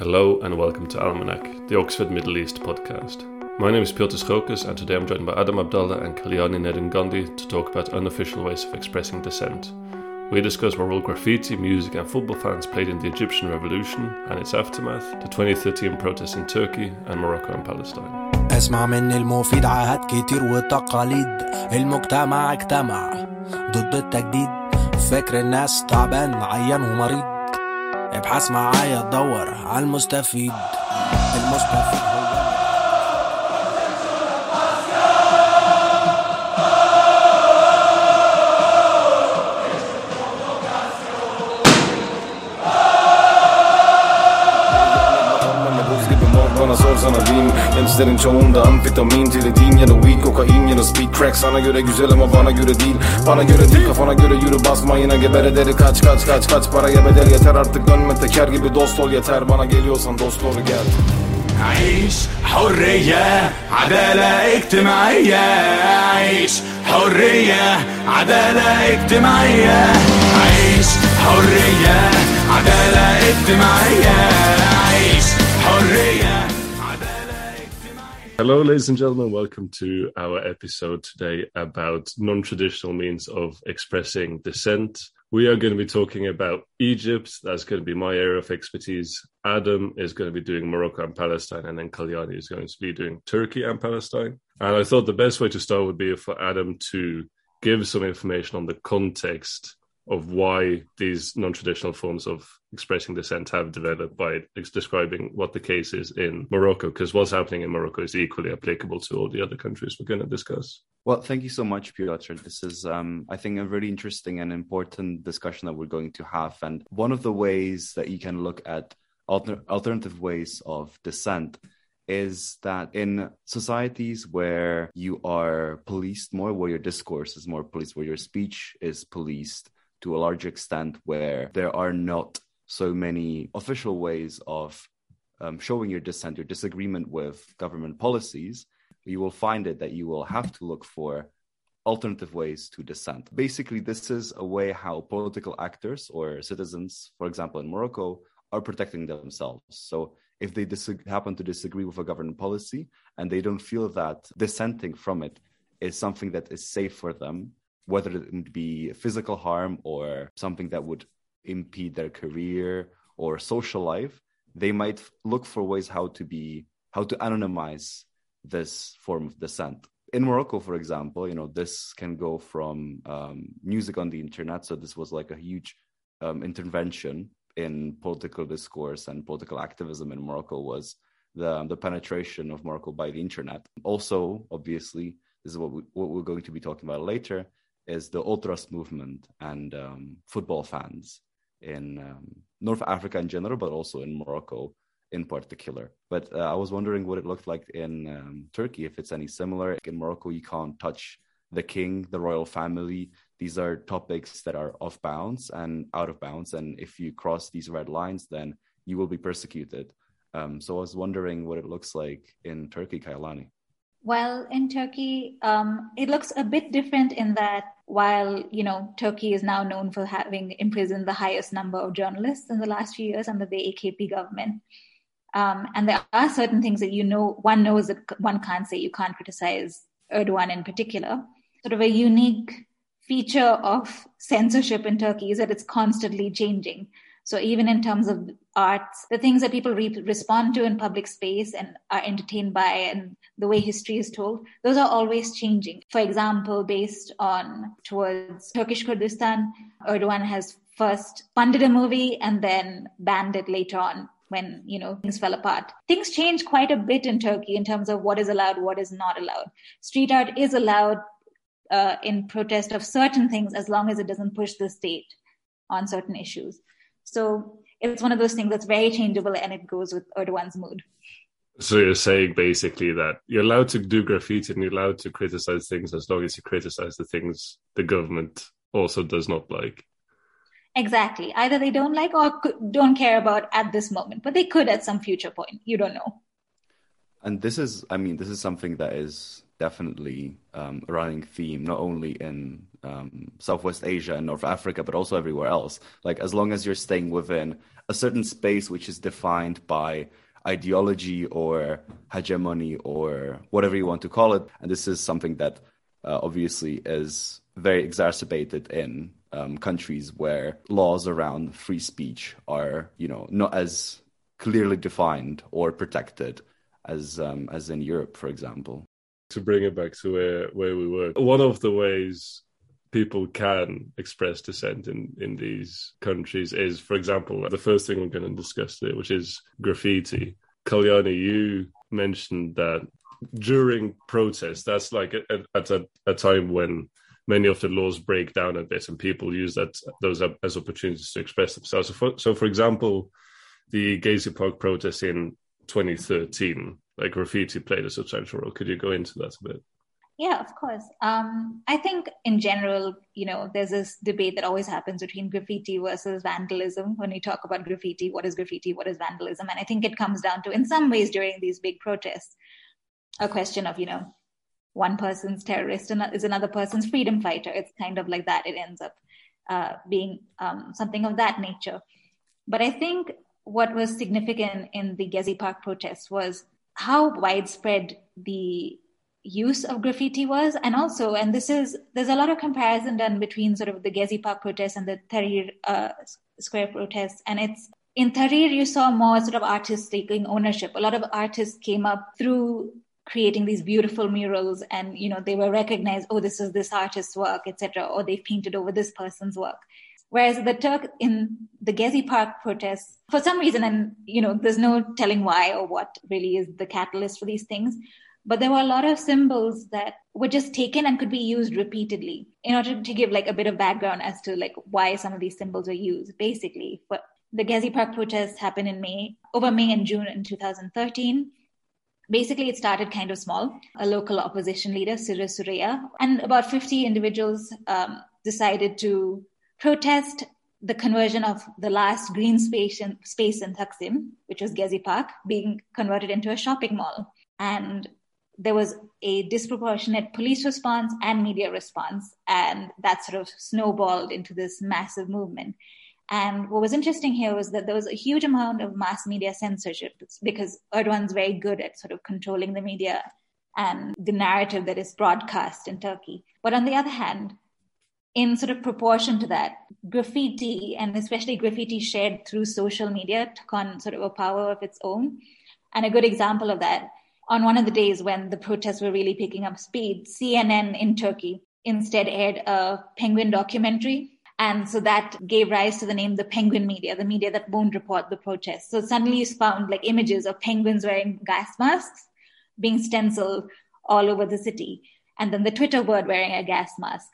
Hello and welcome to Almanac, the Oxford Middle East podcast. My name is Piotr Schokas and today I'm joined by Adam Abdallah and Kalyani Nedungandhi to talk about unofficial ways of expressing dissent. We discuss what role graffiti, music and football fans played in the Egyptian revolution and its aftermath, the 2013 protests in Turkey and Morocco and Palestine. اسمع مني المفيد عهد كتير وتقاليد المجتمع اجتمع ضد التجديد فكر الناس تعبان عيان ومريض ابحث معايا تدور على المستفيد. diyeyim Gençlerin çoğunda amfetamin, tiridin ya da weed Kokain ya da speed crack sana göre güzel ama bana göre değil Bana göre değil kafana göre yürü basma yine geber ederi Kaç kaç kaç kaç paraya bedel yeter artık dönme teker gibi dost ol yeter Bana geliyorsan dost doğru gel عيش حرية عدالة اجتماعية عيش حرية عدالة اجتماعية عيش حرية عدالة اجتماعية Hello, ladies and gentlemen, welcome to our episode today about non traditional means of expressing dissent. We are going to be talking about Egypt. That's going to be my area of expertise. Adam is going to be doing Morocco and Palestine, and then Kalyani is going to be doing Turkey and Palestine. And I thought the best way to start would be for Adam to give some information on the context of why these non-traditional forms of expressing dissent have developed by describing what the case is in Morocco, because what's happening in Morocco is equally applicable to all the other countries we're going to discuss. Well, thank you so much, Piotr. This is, um, I think, a really interesting and important discussion that we're going to have. And one of the ways that you can look at alter- alternative ways of dissent is that in societies where you are policed more, where your discourse is more policed, where your speech is policed to a large extent, where there are not so many official ways of um, showing your dissent, your disagreement with government policies, you will find it that you will have to look for alternative ways to dissent. Basically, this is a way how political actors or citizens, for example, in Morocco, are protecting themselves. So if they disag- happen to disagree with a government policy and they don't feel that dissenting from it is something that is safe for them, whether it would be physical harm or something that would impede their career or social life, they might look for ways how to be how to anonymize this form of dissent. In Morocco, for example, you know this can go from um, music on the internet. So this was like a huge um, intervention in political discourse and political activism in Morocco was the the penetration of Morocco by the internet. Also, obviously, this is what we, what we're going to be talking about later is the ultras movement and um, football fans in um, North Africa in general, but also in Morocco in particular. But uh, I was wondering what it looked like in um, Turkey, if it's any similar. In Morocco, you can't touch the king, the royal family. These are topics that are off bounds and out of bounds. And if you cross these red lines, then you will be persecuted. Um, so I was wondering what it looks like in Turkey, Kalyani. Well, in Turkey, um, it looks a bit different in that while you know Turkey is now known for having imprisoned the highest number of journalists in the last few years under the AKP government, um, and there are certain things that you know one knows that one can't say. You can't criticize Erdogan in particular. Sort of a unique feature of censorship in Turkey is that it's constantly changing. So even in terms of arts, the things that people re- respond to in public space and are entertained by, and the way history is told, those are always changing. For example, based on towards Turkish Kurdistan, Erdogan has first funded a movie and then banned it later on when you know things fell apart. Things change quite a bit in Turkey in terms of what is allowed, what is not allowed. Street art is allowed uh, in protest of certain things as long as it doesn't push the state on certain issues. So it's one of those things that's very changeable and it goes with Erdogan's mood. So you're saying basically that you're allowed to do graffiti and you're allowed to criticize things as long as you criticize the things the government also does not like. Exactly. Either they don't like or don't care about at this moment, but they could at some future point. You don't know. And this is, I mean, this is something that is definitely um, a running theme, not only in um, Southwest Asia and North Africa, but also everywhere else. Like as long as you're staying within a certain space which is defined by ideology or hegemony or whatever you want to call it, and this is something that uh, obviously is very exacerbated in um, countries where laws around free speech are, you know, not as clearly defined or protected as um, as in Europe, for example. To bring it back to where where we were, one of the ways people can express dissent in in these countries is, for example, the first thing we're going to discuss today, which is graffiti. Kalyani, you mentioned that during protests, that's like at a, a time when many of the laws break down a bit and people use that those as opportunities to express themselves. So for, so for example, the Gezi Park protest in 2013, like graffiti played a substantial role. Could you go into that a bit? Yeah, of course. Um, I think in general, you know, there's this debate that always happens between graffiti versus vandalism. When we talk about graffiti, what is graffiti? What is vandalism? And I think it comes down to, in some ways, during these big protests, a question of, you know, one person's terrorist is another person's freedom fighter. It's kind of like that. It ends up uh, being um, something of that nature. But I think what was significant in the Gezi Park protests was how widespread the use of graffiti was. And also and this is there's a lot of comparison done between sort of the Gezi Park protests and the Tahrir uh, Square protests. And it's in Tahrir you saw more sort of artists taking ownership. A lot of artists came up through creating these beautiful murals and you know they were recognized oh this is this artist's work etc or they painted over this person's work. Whereas the turk in the gezi park protests for some reason and you know there's no telling why or what really is the catalyst for these things but there were a lot of symbols that were just taken and could be used repeatedly in order to give like a bit of background as to like why some of these symbols were used basically but the Gezi Park protests happened in May, over May and June in 2013 Basically, it started kind of small. A local opposition leader, Sırrı Süreyya, and about 50 individuals um, decided to protest the conversion of the last green space in, space in Taksim, which was Gezi Park, being converted into a shopping mall. And there was a disproportionate police response and media response, and that sort of snowballed into this massive movement. And what was interesting here was that there was a huge amount of mass media censorship because Erdogan's very good at sort of controlling the media and the narrative that is broadcast in Turkey. But on the other hand, in sort of proportion to that, graffiti and especially graffiti shared through social media took on sort of a power of its own. And a good example of that, on one of the days when the protests were really picking up speed, CNN in Turkey instead aired a penguin documentary and so that gave rise to the name the penguin media, the media that won't report the protests. So suddenly you found like images of penguins wearing gas masks being stenciled all over the city. And then the Twitter bird wearing a gas mask.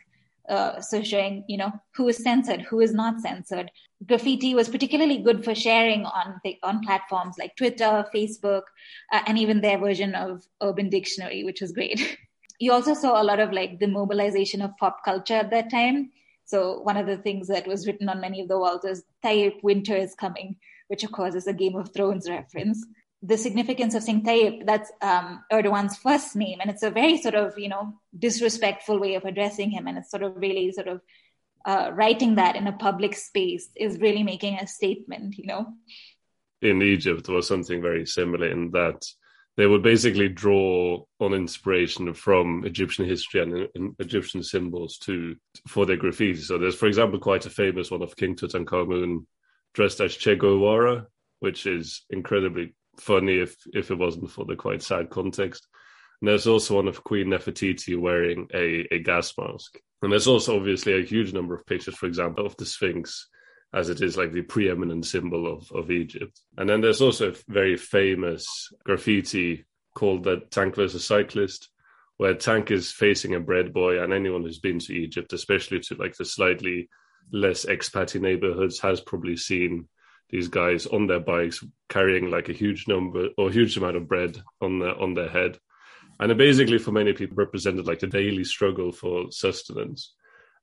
Uh, so showing, you know, who is censored, who is not censored. Graffiti was particularly good for sharing on on platforms like Twitter, Facebook, uh, and even their version of Urban Dictionary, which was great. you also saw a lot of like the mobilization of pop culture at that time. So one of the things that was written on many of the walls is Tayyip Winter is coming, which of course is a Game of Thrones reference. The significance of saying Tayyip, that's um, Erdogan's first name, and it's a very sort of, you know, disrespectful way of addressing him. And it's sort of really sort of uh, writing that in a public space is really making a statement, you know. In Egypt, was something very similar in that they would basically draw on inspiration from Egyptian history and, and, Egyptian symbols to for their graffiti. So there's, for example, quite a famous one of King Tutankhamun dressed as Che Guevara, which is incredibly funny if if it wasn't for the quite sad context. And there's also one of Queen Nefertiti wearing a, a gas mask. And there's also obviously a huge number of pictures, for example, of the Sphinx as it is like the preeminent symbol of, of Egypt. And then there's also a very famous graffiti called the Tank versus Cyclist, where Tank is facing a bread boy, and anyone who's been to Egypt, especially to like the slightly less expatty neighborhoods, has probably seen these guys on their bikes carrying like a huge number or huge amount of bread on their on their head. And it basically for many people represented like the daily struggle for sustenance.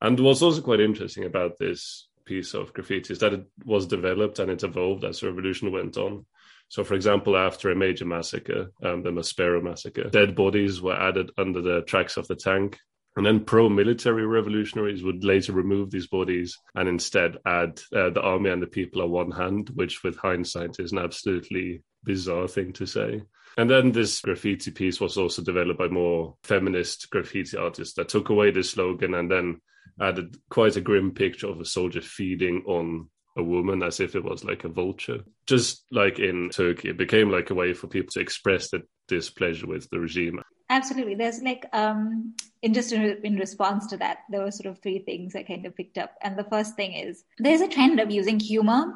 And what's also quite interesting about this piece of graffiti is that it was developed and it evolved as the revolution went on. So, for example, after a major massacre, um, the Maspero massacre, dead bodies were added under the tracks of the tank. And then pro military revolutionaries would later remove these bodies and instead add uh, the army and the people on one hand, which with hindsight is an absolutely bizarre thing to say. And then this graffiti piece was also developed by more feminist graffiti artists that took away the slogan and then added quite a grim picture of a soldier feeding on a woman as if it was like a vulture. Just like in Turkey, it became like a way for people to express their displeasure with the regime. Absolutely. There's like, um, in just in response to that, there were sort of three things I kind of picked up. And the first thing is there's a trend of using humor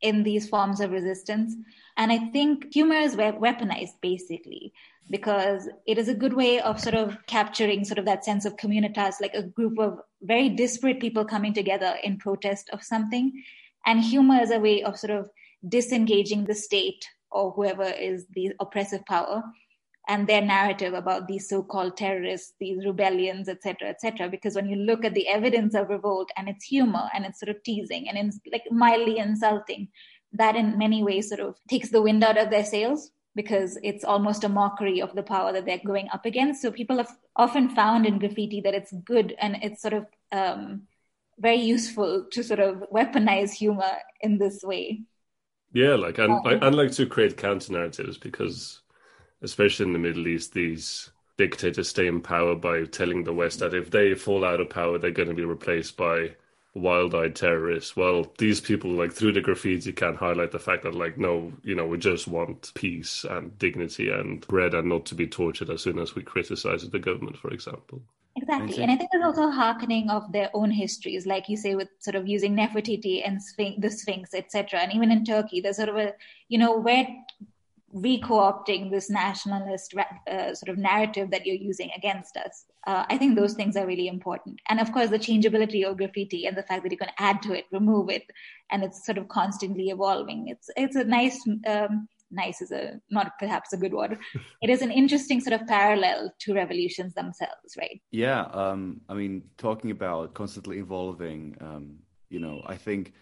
in these forms of resistance. And I think humor is weaponized basically because it is a good way of sort of capturing sort of that sense of communitas, like a group of very disparate people coming together in protest of something. And humor is a way of sort of disengaging the state or whoever is the oppressive power and their narrative about these so-called terrorists, these rebellions, etc., etc. Because when you look at the evidence of revolt and it's humor and it's sort of teasing and it's like mildly insulting, that in many ways sort of takes the wind out of their sails because it's almost a mockery of the power that they're going up against. So people have often found in graffiti that it's good and it's sort of um, very useful to sort of weaponize humor in this way. Yeah, like and um, I, like to create counter narratives because, especially in the Middle East, these dictators stay in power by telling the West that if they fall out of power, they're going to be replaced by wild-eyed terrorists. Well, these people, like through the graffiti, can highlight the fact that, like, no, you know, we just want peace and dignity and bread, and not to be tortured as soon as we criticize the government, for example. Exactly. And I think there's also a hearkening of their own histories, like you say, with sort of using Nefertiti and Sphinx, the Sphinx, etc. And even in Turkey, there's sort of a, you know, where re-co-opting this nationalist uh, sort of narrative that you're using against us. Uh, I think those things are really important. And of course, the changeability of graffiti and the fact that you can add to it, remove it, and it's sort of constantly evolving. It's it's a nice um, nice is a not perhaps a good word it is an interesting sort of parallel to revolutions themselves right yeah um i mean talking about constantly evolving um you know i think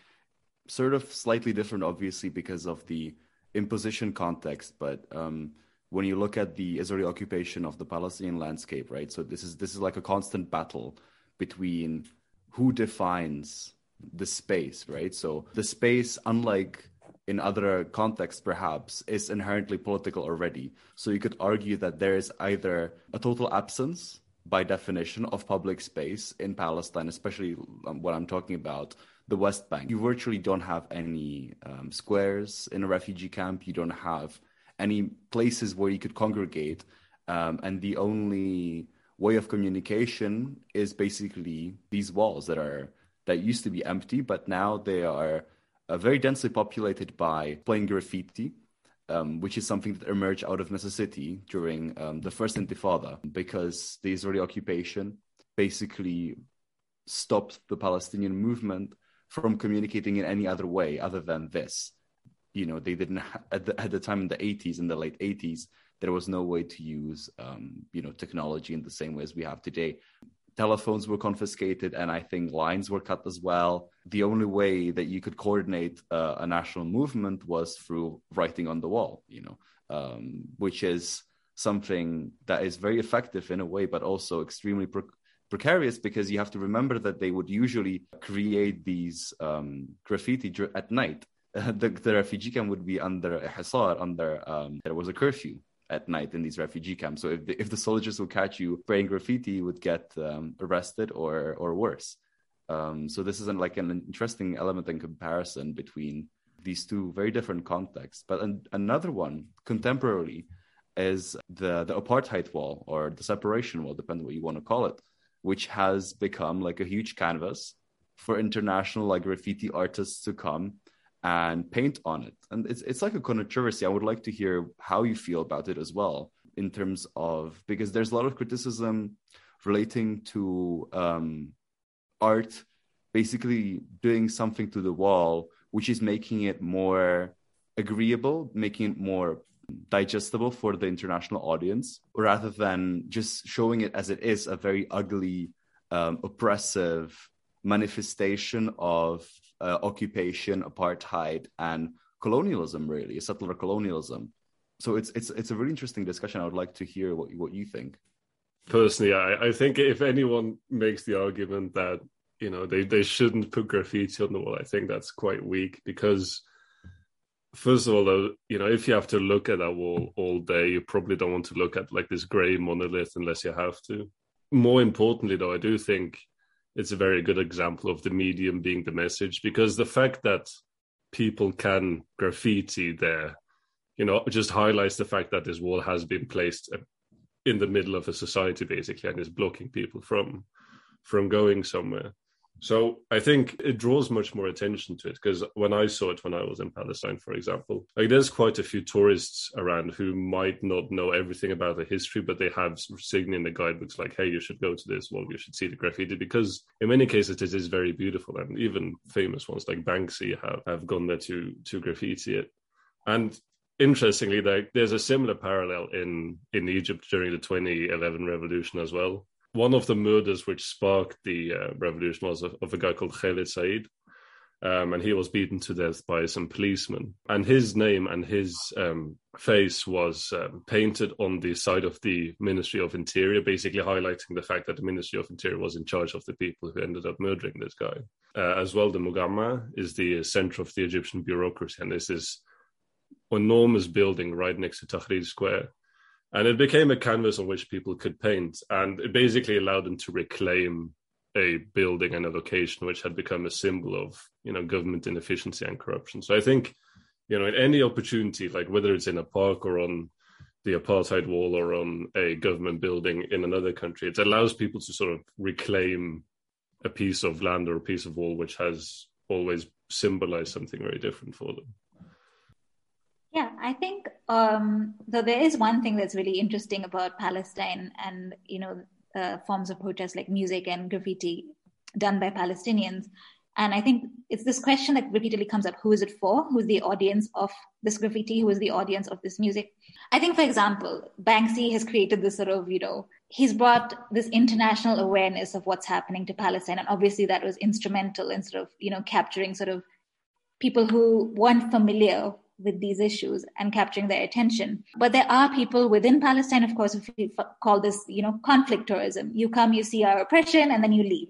sort of slightly different obviously because of the imposition context but um when you look at the israeli occupation of the palestinian landscape right so this is this is like a constant battle between who defines the space right? So the space unlike in other contexts perhaps is inherently political already. So you could argue that there is either a total absence by definition of public space in palestine especially um, what i'm talking about the west bank. You virtually don't have any um, squares in a refugee camp. You don't have any places where you could congregate um, and the only way of communication is basically these walls that are that used to be empty but now they are uh, very densely populated by plain graffiti, um, which is something that emerged out of necessity during um, the first Intifada, because the Israeli occupation basically stopped the Palestinian movement from communicating in any other way other than this. You know, they didn't at, the, at the time in the 80s, in the late 80s, there was no way to use, um, you know, technology in the same way as we have today telephones were confiscated and I think lines were cut as well. The only way that you could coordinate uh, a national movement was through writing on the wall, you know, um, which is something that is very effective in a way, but also extremely precarious because you have to remember that they would usually create these um, graffiti at night. the, the, refugee camp would be under a hisar, under um, there was a curfew at night in these refugee camps. So if the, if the soldiers would catch you spraying graffiti, you would get um, arrested or or worse. Um, so this is an, like an interesting element in comparison between these two very different contexts. But an, another one contemporarily is the the apartheid wall or the separation wall, depending what you want to call it, which has become like a huge canvas for international like graffiti artists to come and paint on it. And it's it's like a controversy. I would like to hear how you feel about it as well, in terms of because there's a lot of criticism relating to um, art basically doing something to the wall, which is making it more agreeable, making it more digestible for the international audience, rather than just showing it as it is a very ugly, um, oppressive manifestation of uh, occupation, apartheid, and colonialism. Really, settler colonialism. So it's it's it's a really interesting discussion. I would like to hear what what you think. personally, I, I think if anyone makes the argument that you know they, they shouldn't put graffiti on the wall, I think that's quite weak because first of all, though, you know, if you have to look at that wall all day, you probably don't want to look at like this grey monolith unless you have to. More importantly, though, I do think it's a very good example of the medium being the message because the fact that people can graffiti there, you know, just highlights the fact that this wall has been placed uh, in the middle of a society basically and is blocking people from from going somewhere. So I think it draws much more attention to it because when I saw it when I was in Palestine, for example, like there's quite a few tourists around who might not know everything about the history, but they have seen in the guidebooks like, "Hey, you should go to this. Well, you should see the graffiti," because in many cases it is very beautiful, and even famous ones like Banksy have have gone there to to graffiti it. And interestingly, there's a similar parallel in in Egypt during the 2011 revolution as well one of the murders which sparked the uh, revolution was of, of, a guy called Khalid Said. Um, and he was beaten to death by some policemen. And his name and his um, face was um, painted on the side of the Ministry of Interior, basically highlighting the fact that the Ministry of Interior was in charge of the people who ended up murdering this guy. Uh, as well, the Mugamma is the center of the Egyptian bureaucracy, and this is enormous building right next to Tahrir Square and it became a canvas on which people could paint. And it basically allowed them to reclaim a building and a location which had become a symbol of you know government inefficiency and corruption. So i think you know in any opportunity like whether it's in a park or on the apartheid wall or on a government building in another country it allows people to sort of reclaim a piece of land or a piece of wall which has always symbolized something very different for them yeah, I think um, there is one thing that's really interesting about Palestine and you know uh, forms of protest like music and graffiti done by Palestinians. And I think it's this question that repeatedly comes up: Who is it for? Who's the audience of this graffiti? Who is the audience of this music? I think, for example, Banksy has created this sort of, you know, he's brought this international awareness of what's happening to Palestine, and obviously that was instrumental in sort of, you know, capturing sort of people who weren't familiar with these issues and capturing their attention. But there are people within Palestine, of course, if we call this, you know, conflict tourism. You come, you see our oppression, and then you leave.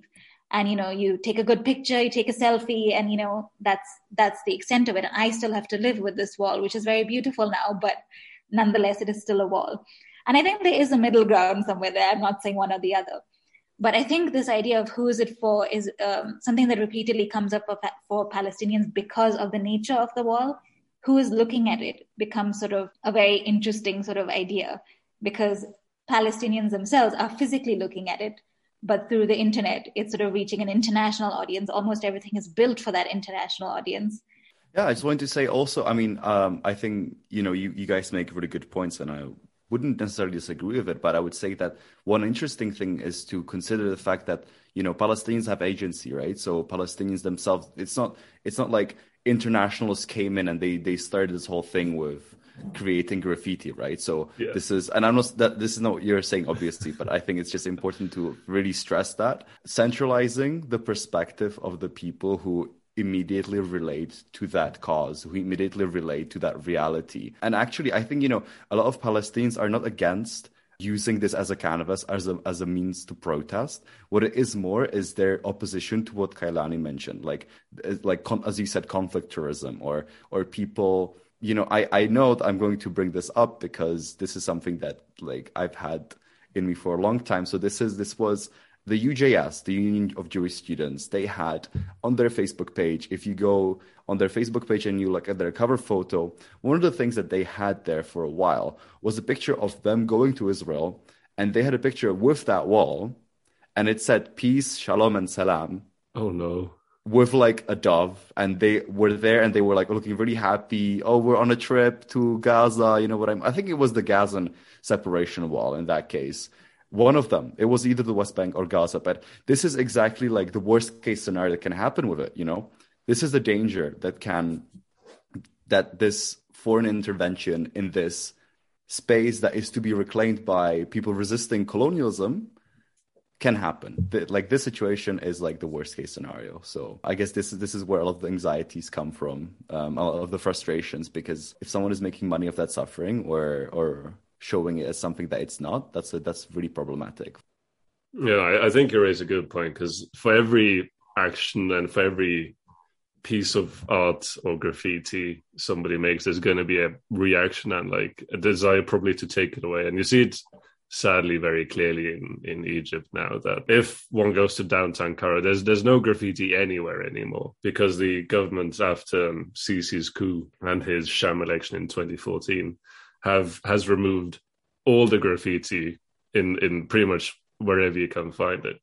And you know, you take a good picture, you take a selfie, and you know, that's that's the extent of it. And I still have to live with this wall, which is very beautiful now, but nonetheless, it is still a wall. And I think there is a middle ground somewhere there. I'm not saying one or the other. But I think this idea of who is it for is um, something that repeatedly comes up for Palestinians because of the nature of the wall who is looking at it becomes sort of a very interesting sort of idea because Palestinians themselves are physically looking at it, but through the internet, it's sort of reaching an international audience. Almost everything is built for that international audience. Yeah, I just wanted to say also, I mean, um, I think, you know, you, you guys make really good points and I wouldn't necessarily disagree with it, but I would say that one interesting thing is to consider the fact that, you know, Palestinians have agency, right? So Palestinians themselves, it's not, it's not like internationalists came in and they they started this whole thing with creating graffiti, right? So yeah. this is, and I'm not that this is not what you're saying, obviously, but I think it's just important to really stress that centralizing the perspective of the people who immediately relate to that cause, who immediately relate to that reality. And actually, I think you know a lot of Palestinians are not against using this as a canvas as a as a means to protest. What it is more is their opposition to what Kalyani mentioned, like like as you said, conflict tourism or or people. You know, I I know that I'm going to bring this up because this is something that like I've had in me for a long time. So this is this was the UJS, the Union of Jewish Students, they had on their Facebook page, if you go on their Facebook page and you look at their cover photo, one of the things that they had there for a while was a picture of them going to Israel. And they had a picture with that wall, and it said peace, shalom, and salam. Oh, no. With like a dove, and they were there and they were like looking really happy. Oh, we're on a trip to Gaza. You know what I'm, I think it was the Gazan separation wall in that case one of them. It was either the West Bank or Gaza. But this is exactly like the worst case scenario that can happen with it. You know, this is the danger that can that this foreign intervention in this space that is to be reclaimed by people resisting colonialism can happen. The, like this situation is like the worst case scenario. So I guess this is this is where a lot of the anxieties come from, um, a lot of the frustrations. Because if someone is making money of that suffering, or or showing it as something that it's not. That's a, that's really problematic. Yeah, I, I think you raise a good point because for every action and for every piece of art or graffiti somebody makes, there's going to be a reaction and like a desire probably to take it away. And you see it sadly very clearly in, in Egypt now that if one goes to downtown Cairo, there's there's no graffiti anywhere anymore because the government after um, Sisi's coup and his sham election in 2014 have has removed all the graffiti in in pretty much wherever you can find it.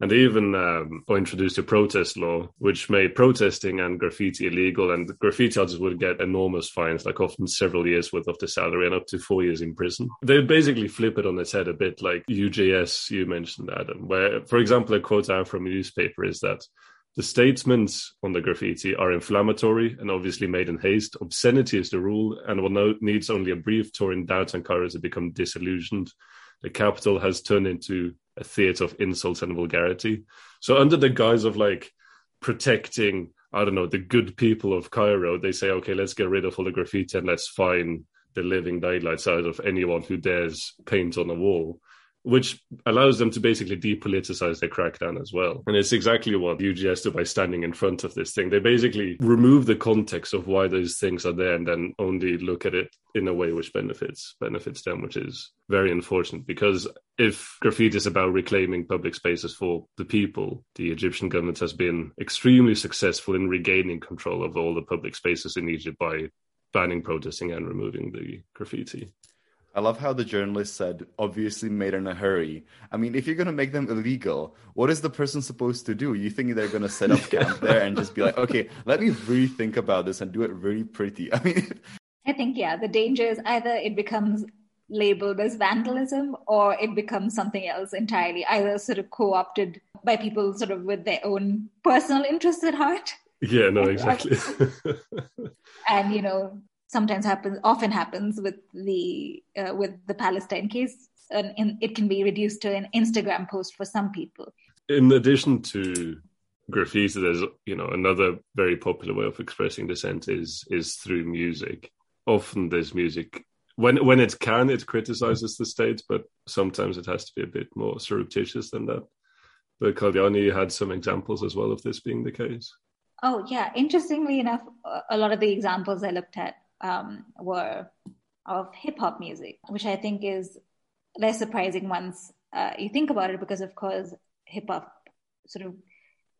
And they even um, introduced a protest law, which made protesting and graffiti illegal. And graffiti artists would get enormous fines, like often several years worth of the salary and up to four years in prison. They basically flip it on its head a bit, like UJS you mentioned, Adam, where, for example, a quote out from a newspaper is that the statements on the graffiti are inflammatory and obviously made in haste. Obscenity is the rule, and one needs only a brief tour in downtown Cairo to become disillusioned. The capital has turned into a theater of insults and vulgarity. So, under the guise of like protecting, I don't know, the good people of Cairo, they say, okay, let's get rid of all the graffiti and let's fine the living daylights out of anyone who dares paint on a wall which allows them to basically depoliticize their crackdown as well. And it's exactly what UJS do by standing in front of this thing. They basically remove the context of why those things are there and then only look at it in a way which benefits benefits them, which is very unfortunate because if graffiti is about reclaiming public spaces for the people, the Egyptian government has been extremely successful in regaining control of all the public spaces in Egypt by banning protesting and removing the graffiti. I love how the journalist said, obviously made in a hurry. I mean, if you're going to make them illegal, what is the person supposed to do? You think they're going to set up camp there and just be like, okay, let me really think about this and do it really pretty? I mean, I think, yeah, the danger is either it becomes labeled as vandalism or it becomes something else entirely, either sort of co opted by people sort of with their own personal interests at heart. Yeah, no, exactly. and, you know, sometimes happens, often happens with the uh, with the Palestine case, and in, it can be reduced to an Instagram post for some people. In addition to graffiti, there's you know another very popular way of expressing dissent is is through music. Often there's music when when it can, it criticizes the state, but sometimes it has to be a bit more surreptitious than that. But Kalyani had some examples as well of this being the case. Oh yeah, interestingly enough, a lot of the examples I looked at um, were of hip hop music, which I think is less surprising once uh, you think about it, because of course hip hop sort of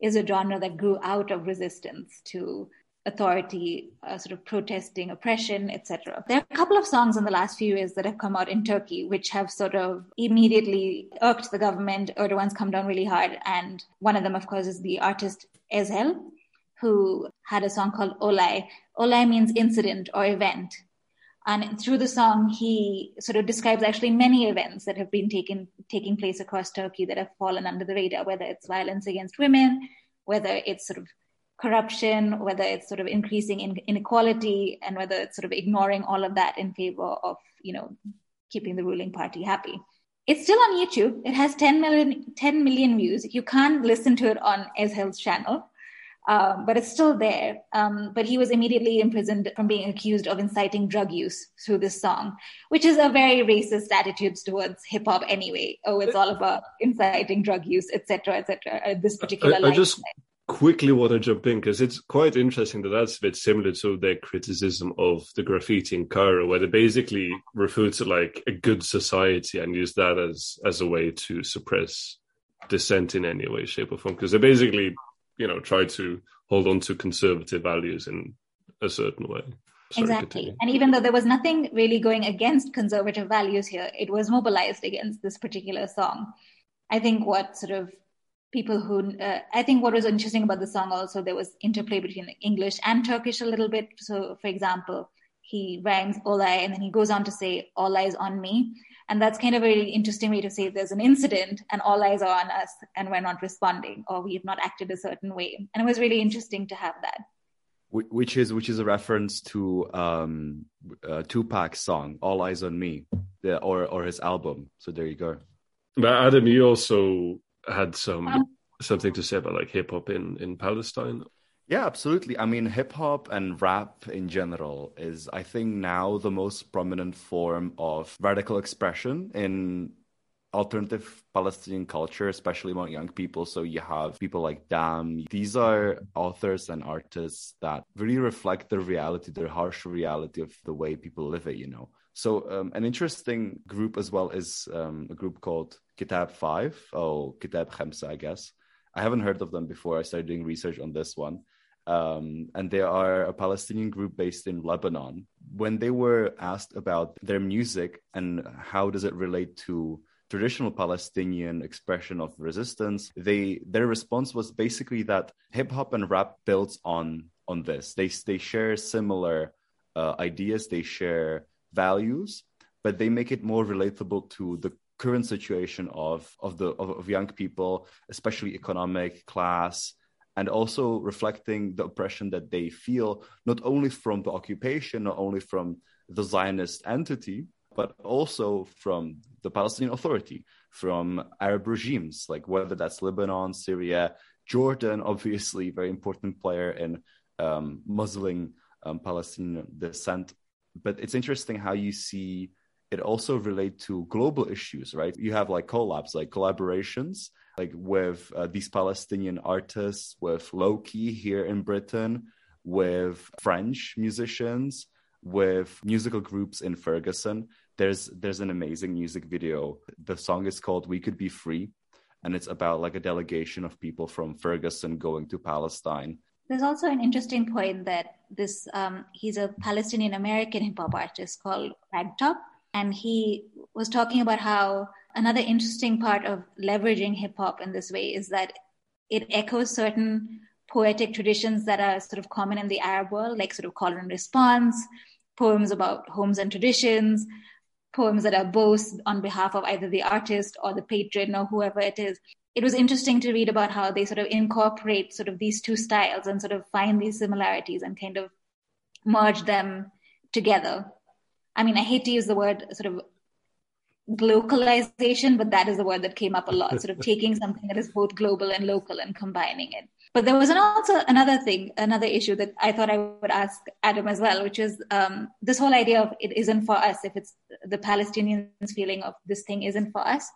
is a genre that grew out of resistance to authority, uh, sort of protesting oppression, etc. There are a couple of songs in the last few years that have come out in Turkey, which have sort of immediately irked the government. Erdogan's come down really hard, and one of them, of course, is the artist Ezhel, who had a song called Olay. Olay means incident or event. And through the song, he sort of describes actually many events that have been taken, taking place across Turkey that have fallen under the radar, whether it's violence against women, whether it's sort of corruption, whether it's sort of increasing in, inequality, and whether it's sort of ignoring all of that in favor of, you know, keeping the ruling party happy. It's still on YouTube. It has 10 million, 10 million views. You can't listen to it on Ezhel's channel um, but it's still there. Um, but he was immediately imprisoned from being accused of inciting drug use through this song, which is a very racist attitude towards hip hop anyway. Oh, it's all about inciting drug use, etc., etc. Uh, this particular. I, I just quickly want to jump in because it's quite interesting that that's a bit similar to their criticism of the graffiti in Cairo, where they basically refer to like a good society and use that as as a way to suppress dissent in any way, shape, or form. Because they basically you know try to hold on to conservative values in a certain way. Sorry, exactly. Continue. And even though there was nothing really going against conservative values here, it was mobilized against this particular song. I think what sort of people who, uh, I think what was interesting about the song also, there was interplay between English and Turkish a little bit. So, for example, he rhymes olay and then he goes on to say all eyes on me and that's kind of a really interesting way to say there's an incident and all eyes are on us and we're not responding or we've not acted a certain way and it was really interesting to have that which is which is a reference to um uh, Tupac's song "All Eyes on Me," the, or or his album. So there you go. But Adam, you also had some um, something to say about like hip hop in in Palestine. Yeah, absolutely. I mean, hip hop and rap in general is, I think, now the most prominent form of radical expression in alternative Palestinian culture, especially among young people. So you have people like Dam. These are authors and artists that really reflect the reality, the harsh reality of the way people live it, you know. So um, an interesting group as well is um, a group called Kitab 5 or Kitab Khamsa, I guess. I haven't heard of them before. I started doing research on this one. Um, and they are a Palestinian group based in Lebanon. When they were asked about their music and how does it relate to traditional Palestinian expression of resistance, they their response was basically that hip hop and rap builds on on this. They they share similar uh, ideas, they share values, but they make it more relatable to the current situation of of the of, of young people, especially economic class and also reflecting the oppression that they feel not only from the occupation, not only from the Zionist entity, but also from the Palestinian Authority, from Arab regimes, like whether that's Lebanon, Syria, Jordan, obviously, very important player in um, Muslim um, Palestinian descent. But it's interesting how you see it also relate to global issues, right? You have like collabs, like collaborations like with uh, these Palestinian artists, with Lowkey here in Britain, with French musicians, with musical groups in Ferguson. There's there's an amazing music video. The song is called "We Could Be Free," and it's about like a delegation of people from Ferguson going to Palestine. There's also an interesting point that this um, he's a Palestinian American hip hop artist called Ragtop, and he was talking about how another interesting part of leveraging hip hop in this way is that it echoes certain poetic traditions that are sort of common in the Arab world, like sort of call and response, poems about homes and traditions, poems that are both on behalf of either the artist or the patron or whoever it is. It was interesting to read about how they sort of incorporate sort of these two styles and sort of find these similarities and kind of merge them together. I mean, I hate to use the word sort of globalization, but that is the word that came up a lot, sort of taking something that is both global and local and combining it. But there was an also another thing, another issue that I thought I would ask Adam as well, which is um, this whole idea of it isn't for us, if it's the Palestinians' feeling of this thing isn't for us.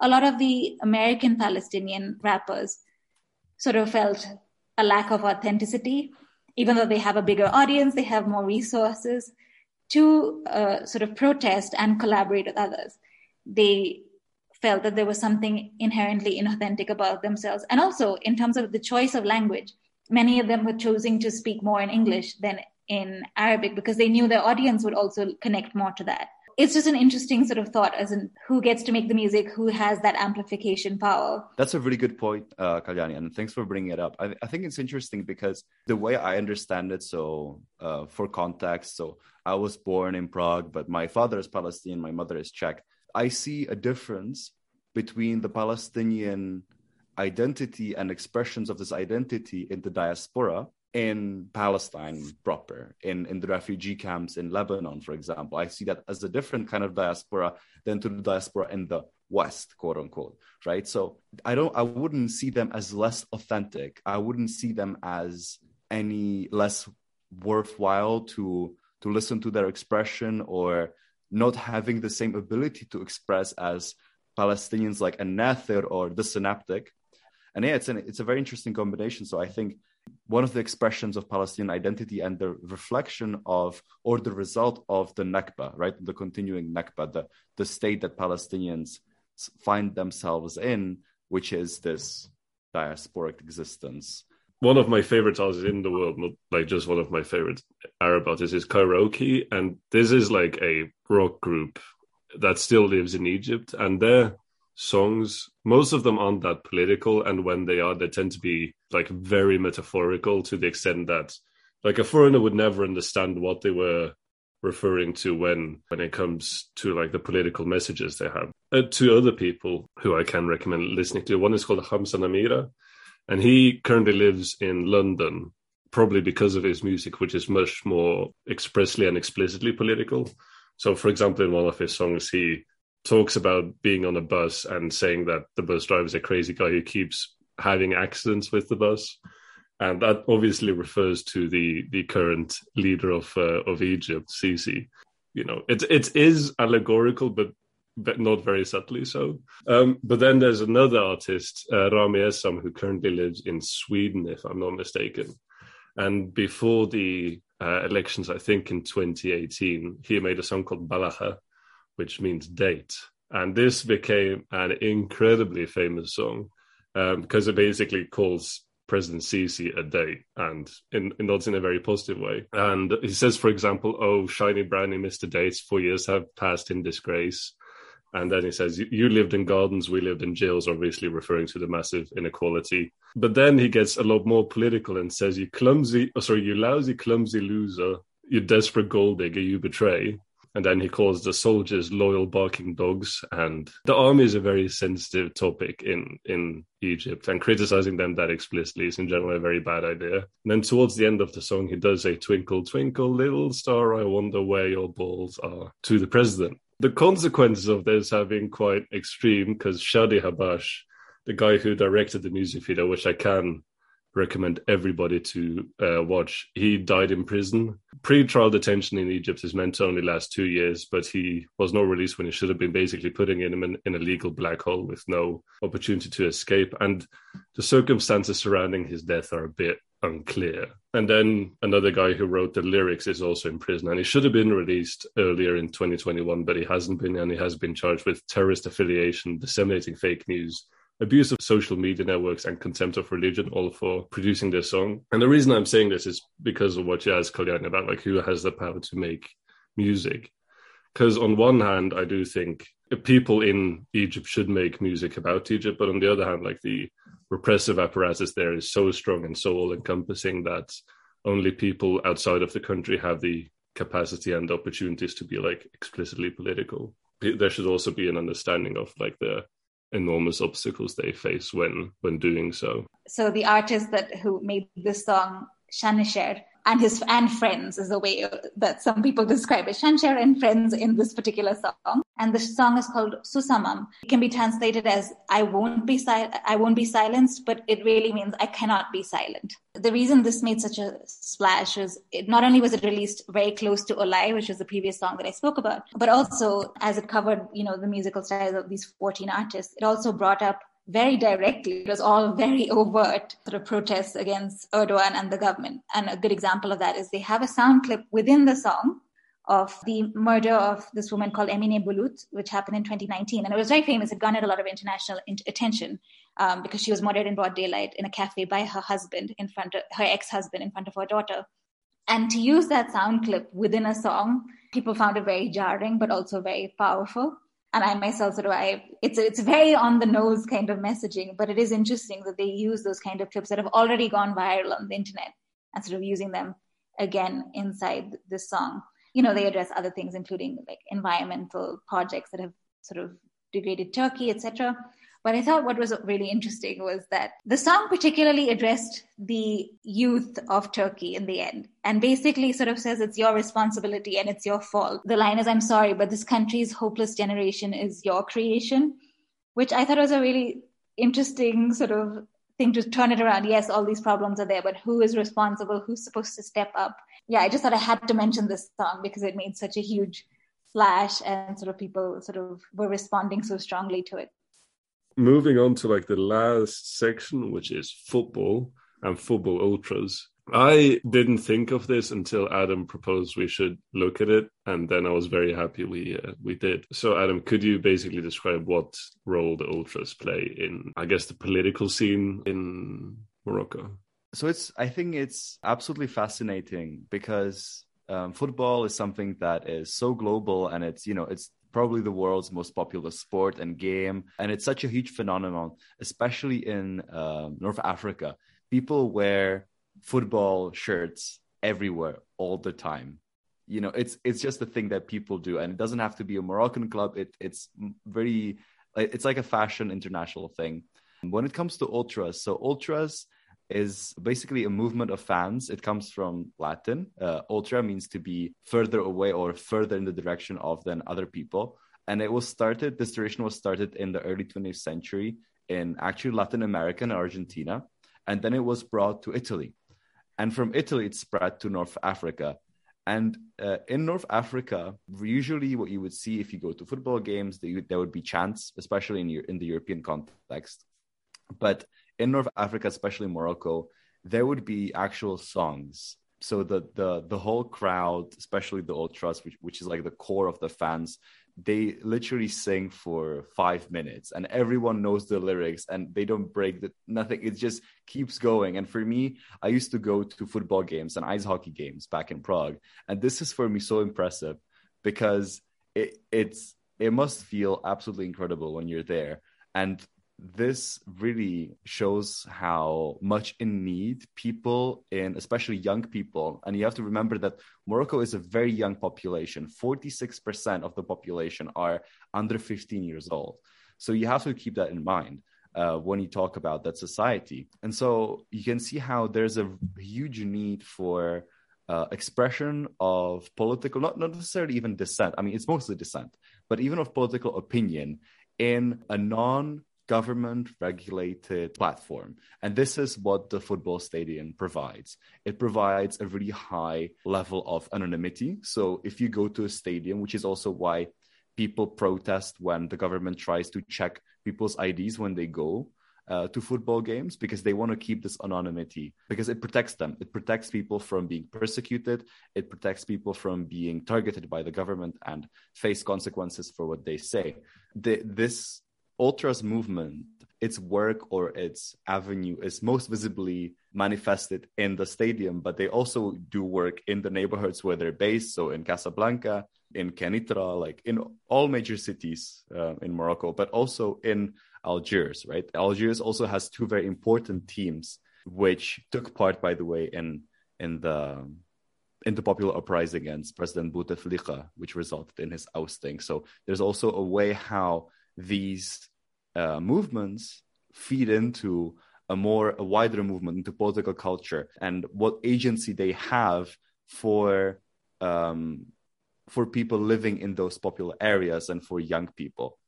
A lot of the American Palestinian rappers sort of felt a lack of authenticity, even though they have a bigger audience, they have more resources to uh, sort of protest and collaborate with others they felt that there was something inherently inauthentic about themselves. And also, in terms of the choice of language, many of them were choosing to speak more in English than in Arabic because they knew their audience would also connect more to that. It's just an interesting sort of thought as in who gets to make the music, who has that amplification power. That's a really good point, uh, Kalyani, and thanks for bringing it up. I, I, think it's interesting because the way I understand it, so uh, for context, so I was born in Prague, but my father is Palestinian, my mother is Czech. I see a difference between the Palestinian identity and expressions of this identity in the diaspora in Palestine proper, in, in the refugee camps in Lebanon, for example. I see that as a different kind of diaspora than to the diaspora in the West, quote unquote. Right. So I don't I wouldn't see them as less authentic. I wouldn't see them as any less worthwhile to to listen to their expression or not having the same ability to express as Palestinians like a Nathir or the synaptic. And yeah, it's an, it's a very interesting combination. So I think one of the expressions of Palestinian identity and the reflection of or the result of the Nakba, right? The continuing Nakba, the, the state that Palestinians find themselves in, which is this diasporic existence one of my favorite artists in the world, not like just one of my favorite Arab artists, is Cairokee, and this is like a rock group that still lives in Egypt, and their songs, most of them aren't that political, and when they are, they tend to be like very metaphorical to the extent that like a foreigner would never understand what they were referring to when when it comes to like the political messages they have. Uh, two other people who I can recommend listening to. One is called Hamza Namira and he currently lives in London, probably because of his music, which is much more expressly and explicitly political. So, for example, in one of his songs, he talks about being on a bus and saying that the bus driver is a crazy guy who keeps having accidents with the bus. and that obviously refers to the the current leader of uh, of Egypt, Sisi. You know, it it is allegorical, but but not very subtly so. Um, but then there's another artist, uh, Rami Essam, who currently lives in Sweden, if I'm not mistaken. And before the uh, elections, I think in 2018, he made a song called Balaha, which means date. And this became an incredibly famous song um, because it basically calls President Sisi a date and in, not in a very positive way. And he says, for example, oh, shiny brownie Mr. Dates, four years have passed in disgrace. And then he says, You lived in gardens, we lived in jails, obviously referring to the massive inequality. But then he gets a lot more political and says, You clumsy, oh, sorry, you lousy, clumsy loser, you desperate gold digger, you betray. And then he calls the soldiers loyal barking dogs. And the army is a very sensitive topic in, in Egypt, and criticizing them that explicitly is in general a very bad idea. And then towards the end of the song, he does a twinkle, twinkle, little star, I wonder where your balls are to the president the consequences of this have been quite extreme because Shadi Habash, the guy who directed the music video, which I can recommend everybody to uh, watch, he died in prison. Pre-trial detention in Egypt is meant to only last two years, but he was not released when he should have been, basically putting him in, in a legal black hole with no opportunity to escape. And the circumstances surrounding his death are a bit unclear. And then another guy who wrote the lyrics is also in prison, and he should have been released earlier in 2021, but he hasn't been, and he has been charged with terrorist affiliation, disseminating fake news, abuse of social media networks, and contempt of religion, all for producing this song. And the reason I'm saying this is because of what you asked Kalyani about, like who has the power to make music. Because on one hand, I do think people in Egypt should make music about Egypt, but on the other hand, like the repressive apparatus there is so strong and so all encompassing that only people outside of the country have the capacity and opportunities to be like explicitly political. There should also be an understanding of like the enormous obstacles they face when when doing so. So the artist that who made this song, Şanışer, and his and friends is the way that some people describe it. Şanışer and friends in this particular song, and the song is called Susamam. It can be translated as "I won't be si- I won't be silenced," but it really means "I cannot be silent." The reason this made such a splash is it not only was it released very close to Olai, which was the previous song that I spoke about, but also as it covered you know the musical styles of these 14 artists, it also brought up very directly. It was all very overt sort of protests against Erdogan and the government. And a good example of that is they have a sound clip within the song of the murder of this woman called Emine Bulut, which happened in 2019. And it was very famous. It garnered a lot of international attention um, because she was murdered in broad daylight in a cafe by her husband in front of her ex-husband in front of her daughter. And to use that sound clip within a song, people found it very jarring, but also very powerful and I myself sort of I it's it's very on the nose kind of messaging, but it is interesting that they use those kind of clips that have already gone viral on the internet and sort of using them again inside this song. You know, they address other things, including like environmental projects that have sort of degraded Turkey, etc. But I thought what was really interesting was that the song particularly addressed the youth of Turkey in the end and basically sort of says it's your responsibility and it's your fault. The line is, I'm sorry, but this country's hopeless generation is your creation, which I thought was a really interesting sort of thing to turn it around. Yes, all these problems are there, but who is responsible? Who's supposed to step up? Yeah, I just thought I had to mention this song because it made such a huge flash and sort of people sort of were responding so strongly to it moving on to like the last section, which is football and football ultras. I didn't think of this until Adam proposed we should look at it, and then I was very happy we uh, we did. So, Adam, could you basically describe what role the ultras play in, I guess, the political scene in Morocco? So it's, I think it's absolutely fascinating because um, football is something that is so global, and it's you know it's probably the world's most popular sport and game. And it's such a huge phenomenon, especially in uh, North Africa. People wear football shirts everywhere all the time. You know, it's it's just a thing that people do, and it doesn't have to be a Moroccan club. It it's very it's like a fashion international thing. When it comes to ultras, so ultras is basically a movement of fans. It comes from Latin. Uh, ultra means to be further away or further in the direction of than other people. And it was started, this tradition was started in the early 20th century in actually Latin America and Argentina. and then it was brought to Italy, and from Italy it spread to North Africa. And uh, in North Africa, usually what you would see if you go to football games, there would be chants, especially in, your, in the European context. But in North Africa, especially Morocco, there would be actual songs. So the the the whole crowd, especially the ultras, which, which is like the core of the fans, they literally sing for five minutes and everyone knows the lyrics and they don't break the nothing. It just keeps going. And for me i used to go to football games and ice hockey games back in prague. And this is for me so impressive because it, it's it must feel absolutely incredible when you're there. And this really shows how much in need people in especially young people and you have to remember that morocco is a very young population. 46% of the population are under 15 years old. So you have to keep that in mind uh, when you talk about that society. And so you can see how there's a huge need for uh, expression of political not, not necessarily even dissent. I mean it's mostly dissent but even of political opinion in a non government regulated platform. And this is what the football stadium provides. It provides a really high level of anonymity. So if you go to a stadium, which is also why people protest when the government tries to check people's IDs when they go. Uh, to football games because they want to keep this anonymity because it protects them. It protects people from being persecuted. It protects people from being targeted by the government and face consequences for what they say. The, this ultras movement its work or its avenue is most visibly manifested in the stadium but they also do work in the neighborhoods where they're based so in casablanca in kenitra like in all major cities uh, in morocco but also in algiers right algiers also has two very important teams which took part by the way in in the in the popular uprising against President Bouteflika, which resulted in his ousting. So there's also a way how these uh, movements feed into a more a wider movement into political culture and what agency they have for um, for people living in those popular areas and for young people.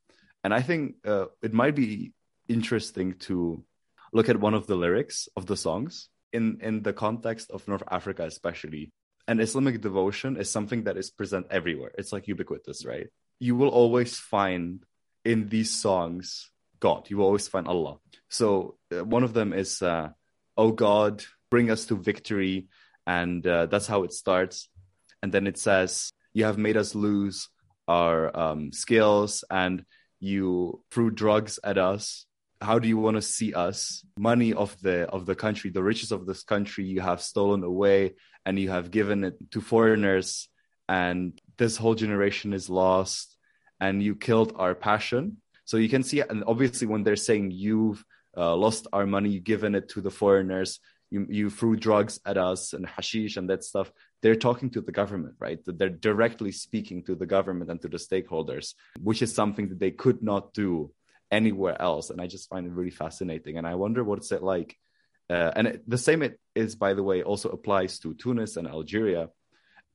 And I think uh, it might be interesting to look at one of the lyrics of the songs in in the context of North Africa, especially. And Islamic devotion is something that is present everywhere. It's like ubiquitous, right? You will always find in these songs God. You will always find Allah. So uh, one of them is, uh, "Oh God, bring us to victory," and uh, that's how it starts. And then it says, "You have made us lose our um, skills, and you threw drugs at us." How do you want to see us? Money of the of the country, the riches of this country, you have stolen away, and you have given it to foreigners, and this whole generation is lost, and you killed our passion so you can see, and obviously, when they're saying you've uh, lost our money, you've given it to the foreigners, you, you threw drugs at us and hashish and that stuff, they're talking to the government, right? They're directly speaking to the government and to the stakeholders, which is something that they could not do anywhere else. And I just find it really fascinating. And I wonder what's it like. Uh, and it, the same it is, by the way, also applies to Tunis and Algeria.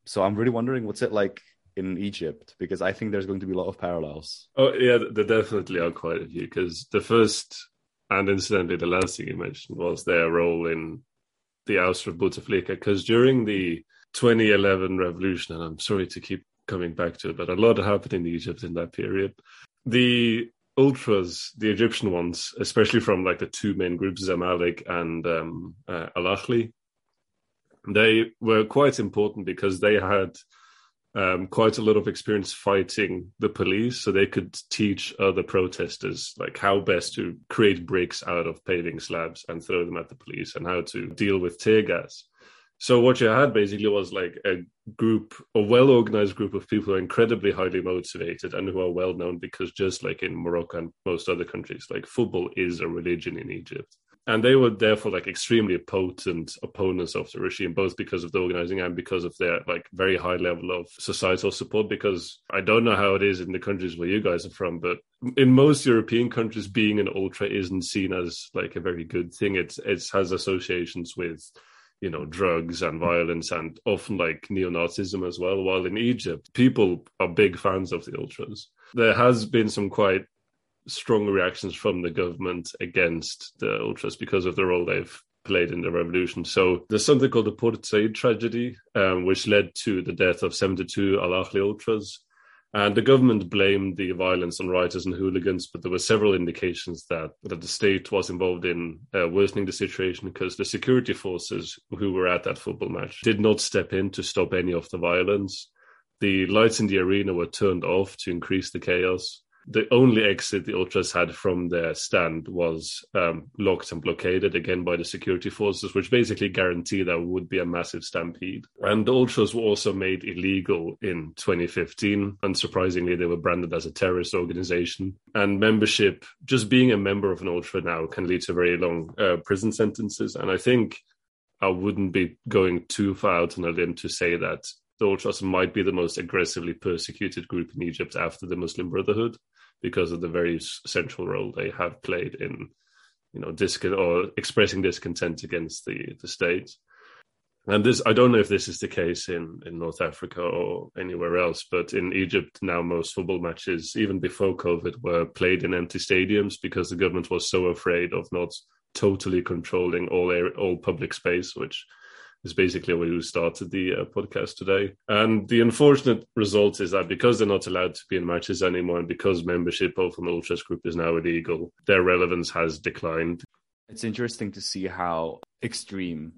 So I'm really wondering what's it like in Egypt because I think there's going to be a lot of parallels. Oh yeah, there definitely are quite a few because the first and incidentally the last thing you mentioned was their role in the ouster of Bouteflika because during the 2011 revolution, and I'm sorry to keep coming back to it, but a lot happened in Egypt in that period. The ultras, the Egyptian ones, especially from like the two main groups, Zamalek and um, uh, Al Ahly, they were quite important because they had um, quite a lot of experience fighting the police, so they could teach other protesters like how best to create bricks out of paving slabs and throw them at the police, and how to deal with tear gas. So what you had basically was like a group, a well-organized group of people who are incredibly highly motivated and who are well known because just like in Morocco and most other countries, like football is a religion in Egypt and they were therefore like extremely potent opponents of the regime both because of the organizing and because of their like very high level of societal support because i don't know how it is in the countries where you guys are from but in most european countries being an ultra isn't seen as like a very good thing. It's it has associations with you know drugs and violence and often like neo-nazism as well while in egypt people are big fans of the ultras. There has been some quite strong reactions from the government against the ultras because of the role they've played in the revolution. So there's something called the Port Said tragedy, um, which led to the death of 72 Al Ahly ultras. And the government blamed the violence on rioters and hooligans, but there were several indications that, that the state was involved in uh, worsening the situation because the security forces who were at that football match did not step in to stop any of the violence. The lights in the arena were turned off to increase the chaos the only exit the ultras had from their stand was um, locked and blockaded again by the security forces, which basically guaranteed there would be a massive stampede. And the ultras were also made illegal in 2015. Unsurprisingly, they were branded as a terrorist organization. And membership, just being a member of an ultra now, can lead to very long uh, prison sentences. And I think I wouldn't be going too far out on a limb to say that the Ultras might be the most aggressively persecuted group in Egypt after the Muslim Brotherhood because of the very central role they have played in, you know, discon or expressing discontent against the the state. And this, I don't know if this is the case in, in North Africa or anywhere else, but in Egypt now, most football matches, even before COVID, were played in empty stadiums because the government was so afraid of not totally controlling all air, all public space, which is basically where we started the uh, podcast today. And the unfortunate result is that because they're not allowed to be in matches anymore, and because membership of an ultras group is now illegal, their relevance has declined. It's interesting to see how extreme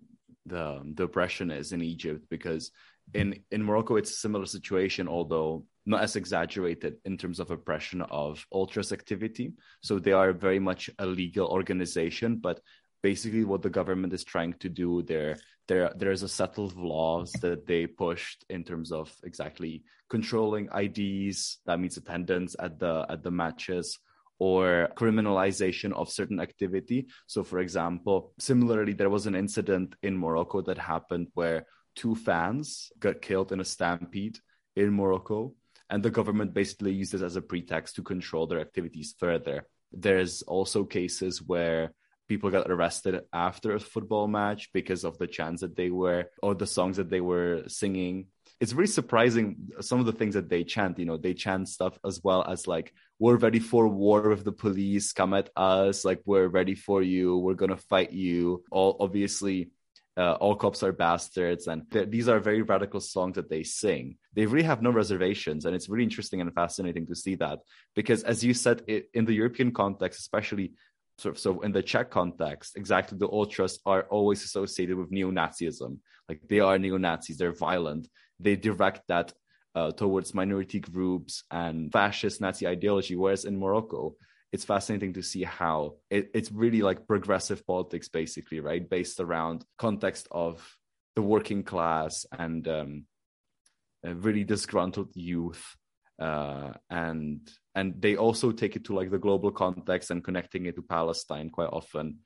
the the oppression is in Egypt because in in Morocco it's a similar situation, although not as exaggerated in terms of oppression of ultras activity. So they are very much a legal organization, but basically what the government is trying to do there there there's a set of laws that they pushed in terms of exactly controlling IDs that means attendance at the at the matches or criminalization of certain activity. So for example similarly there was an incident in Morocco that happened where two fans got killed in a stampede in Morocco and the government basically used this as a pretext to control their activities further. There's also cases where people got arrested after a football match because of the chants that they were or the songs that they were singing. It's really surprising some of the things that they chant you know they chant stuff as well as like we're ready for war with the police. Come at us. Like we're ready for you. We're gonna fight you. All obviously uh, all cops are bastards and these are very radical songs that they sing. They really have no reservations and it's really interesting and fascinating to see that because as you said it, in the european context especially sort of so in the Czech context, exactly the ultras are always associated with neo-Nazism. Like they are neo-Nazis, they're violent. They direct that uh, towards minority groups and fascist Nazi ideology. Whereas in Morocco, it's fascinating to see how it, it's really like progressive politics, basically, right, based around context of the working class and um, really disgruntled youth uh, and and they also take it to like the global context and connecting it to Palestine quite often.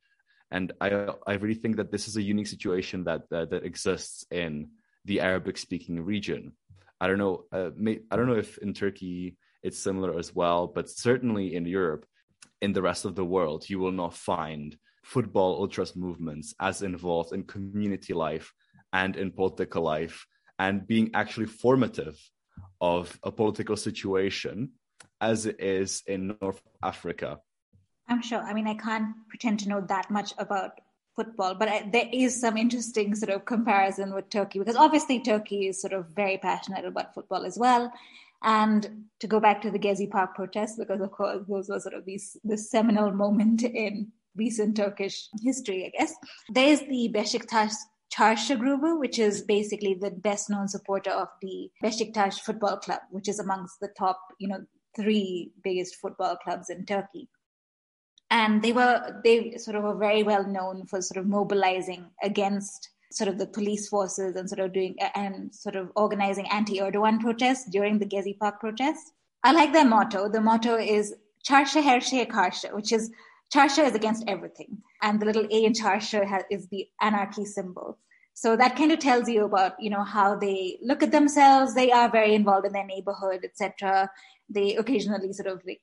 And I I really think that this is a unique situation that that, that exists in the Arabic speaking region. I don't know. Uh, may, I don't know if in Turkey it's similar as well, but certainly in Europe, in the rest of the world, you will not find football ultras movements as involved in community life and in political life and being actually formative of a political situation as it is in North Africa? I'm sure. I mean, I can't pretend to know that much about football, but I, there is some interesting sort of comparison with Turkey because obviously Turkey is sort of very passionate about football as well. And to go back to the Gezi Park protests, because of course those were sort of these this seminal moment in recent Turkish history, I guess. There is the Beşiktaş Çarşı Grubu, which is basically the best known supporter of the Beşiktaş Football Club, which is amongst the top, you know, three biggest football clubs in Turkey. And they were they sort of were very well known for sort of mobilizing against sort of the police forces and sort of doing and sort of organizing anti-Erdogan protests during the Gezi Park protests. I like their motto. The motto is Çarşı her karşı, which is Çarşı is against everything. And the little A in Çarşı is the anarchy symbol. So that kind of tells you about, you know, how they look at themselves. They are very involved in their neighborhood, etc. They occasionally sort of like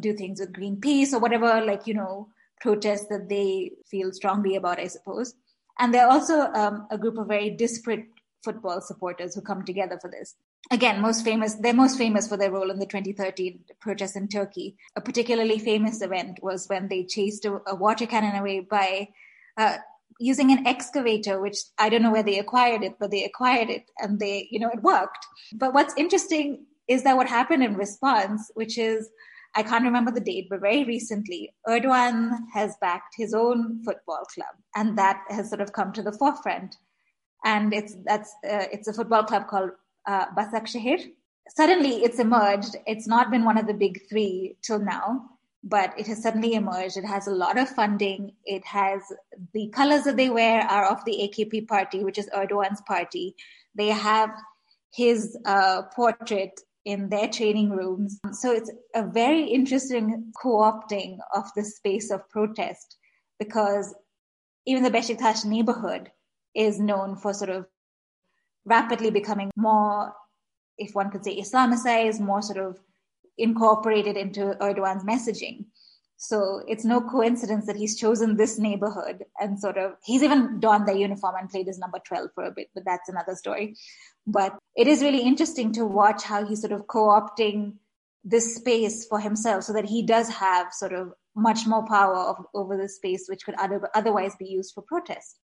do things with Greenpeace or whatever, like, you know, protests that they feel strongly about, I suppose. And they're also um, a group of very disparate football supporters who come together for this. Again, most famous, they're most famous for their role in the 2013 protests in Turkey. A particularly famous event was when they chased a, a water cannon away by uh, using an excavator, which I don't know where they acquired it, but they acquired it and they, you know, it worked. But what's interesting is that what happened in response, which is, I can't remember the date, but very recently, Erdogan has backed his own football club, and that has sort of come to the forefront. And it's that's uh, it's a football club called uh, Başakşehir. Suddenly, it's emerged. It's not been one of the big three till now, but it has suddenly emerged. It has a lot of funding. It has the colors that they wear are of the AKP party, which is Erdogan's party. They have his uh, portrait in their training rooms. So it's a very interesting co-opting of the space of protest because even the Beşiktaş neighborhood is known for sort of rapidly becoming more, if one could say, Islamicized, more sort of incorporated into Erdogan's messaging. So it's no coincidence that he's chosen this neighborhood and sort of, he's even donned their uniform and played his number 12 for a bit, but that's another story. But it is really interesting to watch how he's sort of co-opting this space for himself so that he does have sort of much more power of, over the space which could other, otherwise be used for protest.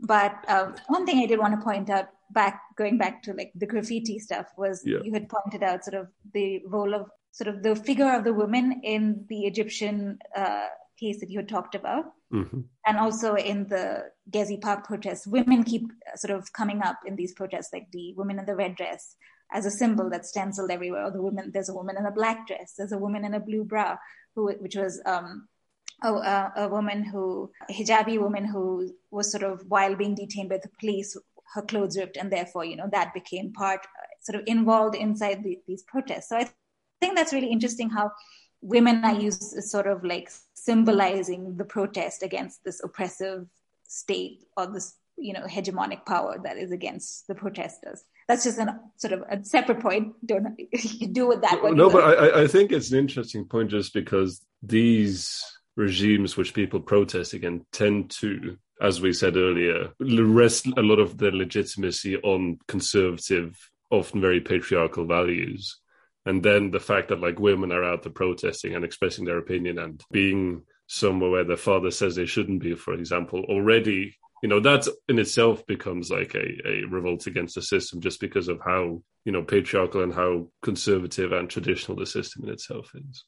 But um, one thing I did want to point out back, going back to like the graffiti stuff was yeah. you had pointed out sort of the role of sort of the figure of the woman in the Egyptian uh, case that you had talked about. Mm-hmm. And also in the Gezi Park protests, women keep uh, sort of coming up in these protests, like the woman in the red dress as a symbol that's stenciled everywhere. Or the woman, there's a woman in a black dress, there's a woman in a blue bra, who, which was um, a, a, a woman who, a hijabi woman who was sort of, while being detained by the police, her clothes ripped, and therefore, you know, that became part, uh, sort of involved inside the, these protests. So I think that's really interesting how women are used as sort of like symbolizing the protest against this oppressive state or this you know hegemonic power that is against the protesters. That's just a sort of a separate point. Don't you do with that way. no but I, I think it's an interesting point just because these regimes which people protest against tend to as we said earlier rest a lot of their legitimacy on conservative often very patriarchal values and then the fact that like women are out there protesting and expressing their opinion and being somewhere where their father says they shouldn't be for example already you know that in itself becomes like a, a revolt against the system just because of how you know patriarchal and how conservative and traditional the system in itself is.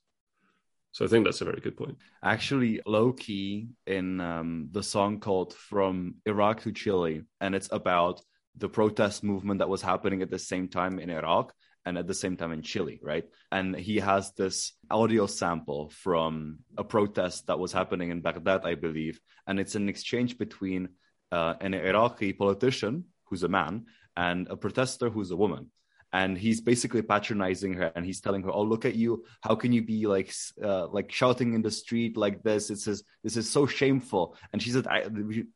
So i think that's a very good point. Actually Lowkey in um, the song called from iraq to chile and it's about the protest movement that was happening at the same time in iraq and at the same time in Chile, right? And he has this audio sample from a protest that was happening in Baghdad, I believe. And it's an exchange between uh, an Iraqi politician who's a man and a protester who's a woman. And he's basically patronizing her, and he's telling her, "Oh, look at you! How can you be like, uh, like shouting in the street like this? This is this is so shameful." And she said,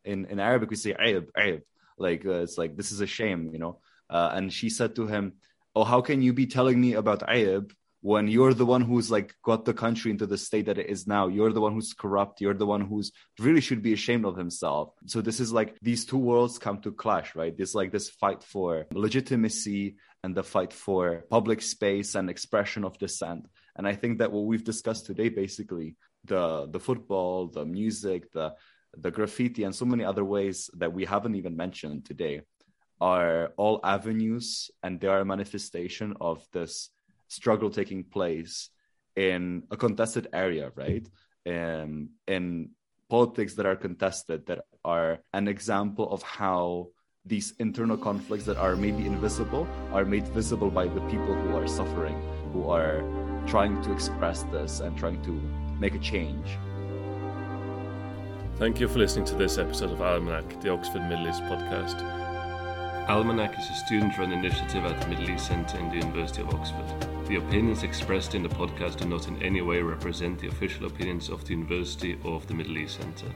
"In in Arabic, we say ayib, ayib. like uh, it's like this is a shame, you know." Uh, and she said to him, oh, how can you be telling me about ayib when you're the one who's like got the country into the state that it is now? You're the one who's corrupt. You're the one who's really should be ashamed of himself. So this is like these two worlds come to clash, right? This like this fight for legitimacy and the fight for public space and expression of dissent. And I think that what we've discussed today, basically, the the football, the music, the the graffiti, and so many other ways that we haven't even mentioned today are all avenues and they are a manifestation of this struggle taking place in a contested area, right? Um, in politics that are contested, that are an example of how these internal conflicts that are maybe invisible are made visible by the people who are suffering, who are trying to express this and trying to make a change. Thank you for listening to this episode of Almanac, the Oxford Middle East podcast. Almanac is a student run initiative at the Middle East Centre in the University of Oxford. The opinions expressed in the podcast do not in any way represent the official opinions of the university or of the Middle East Centre.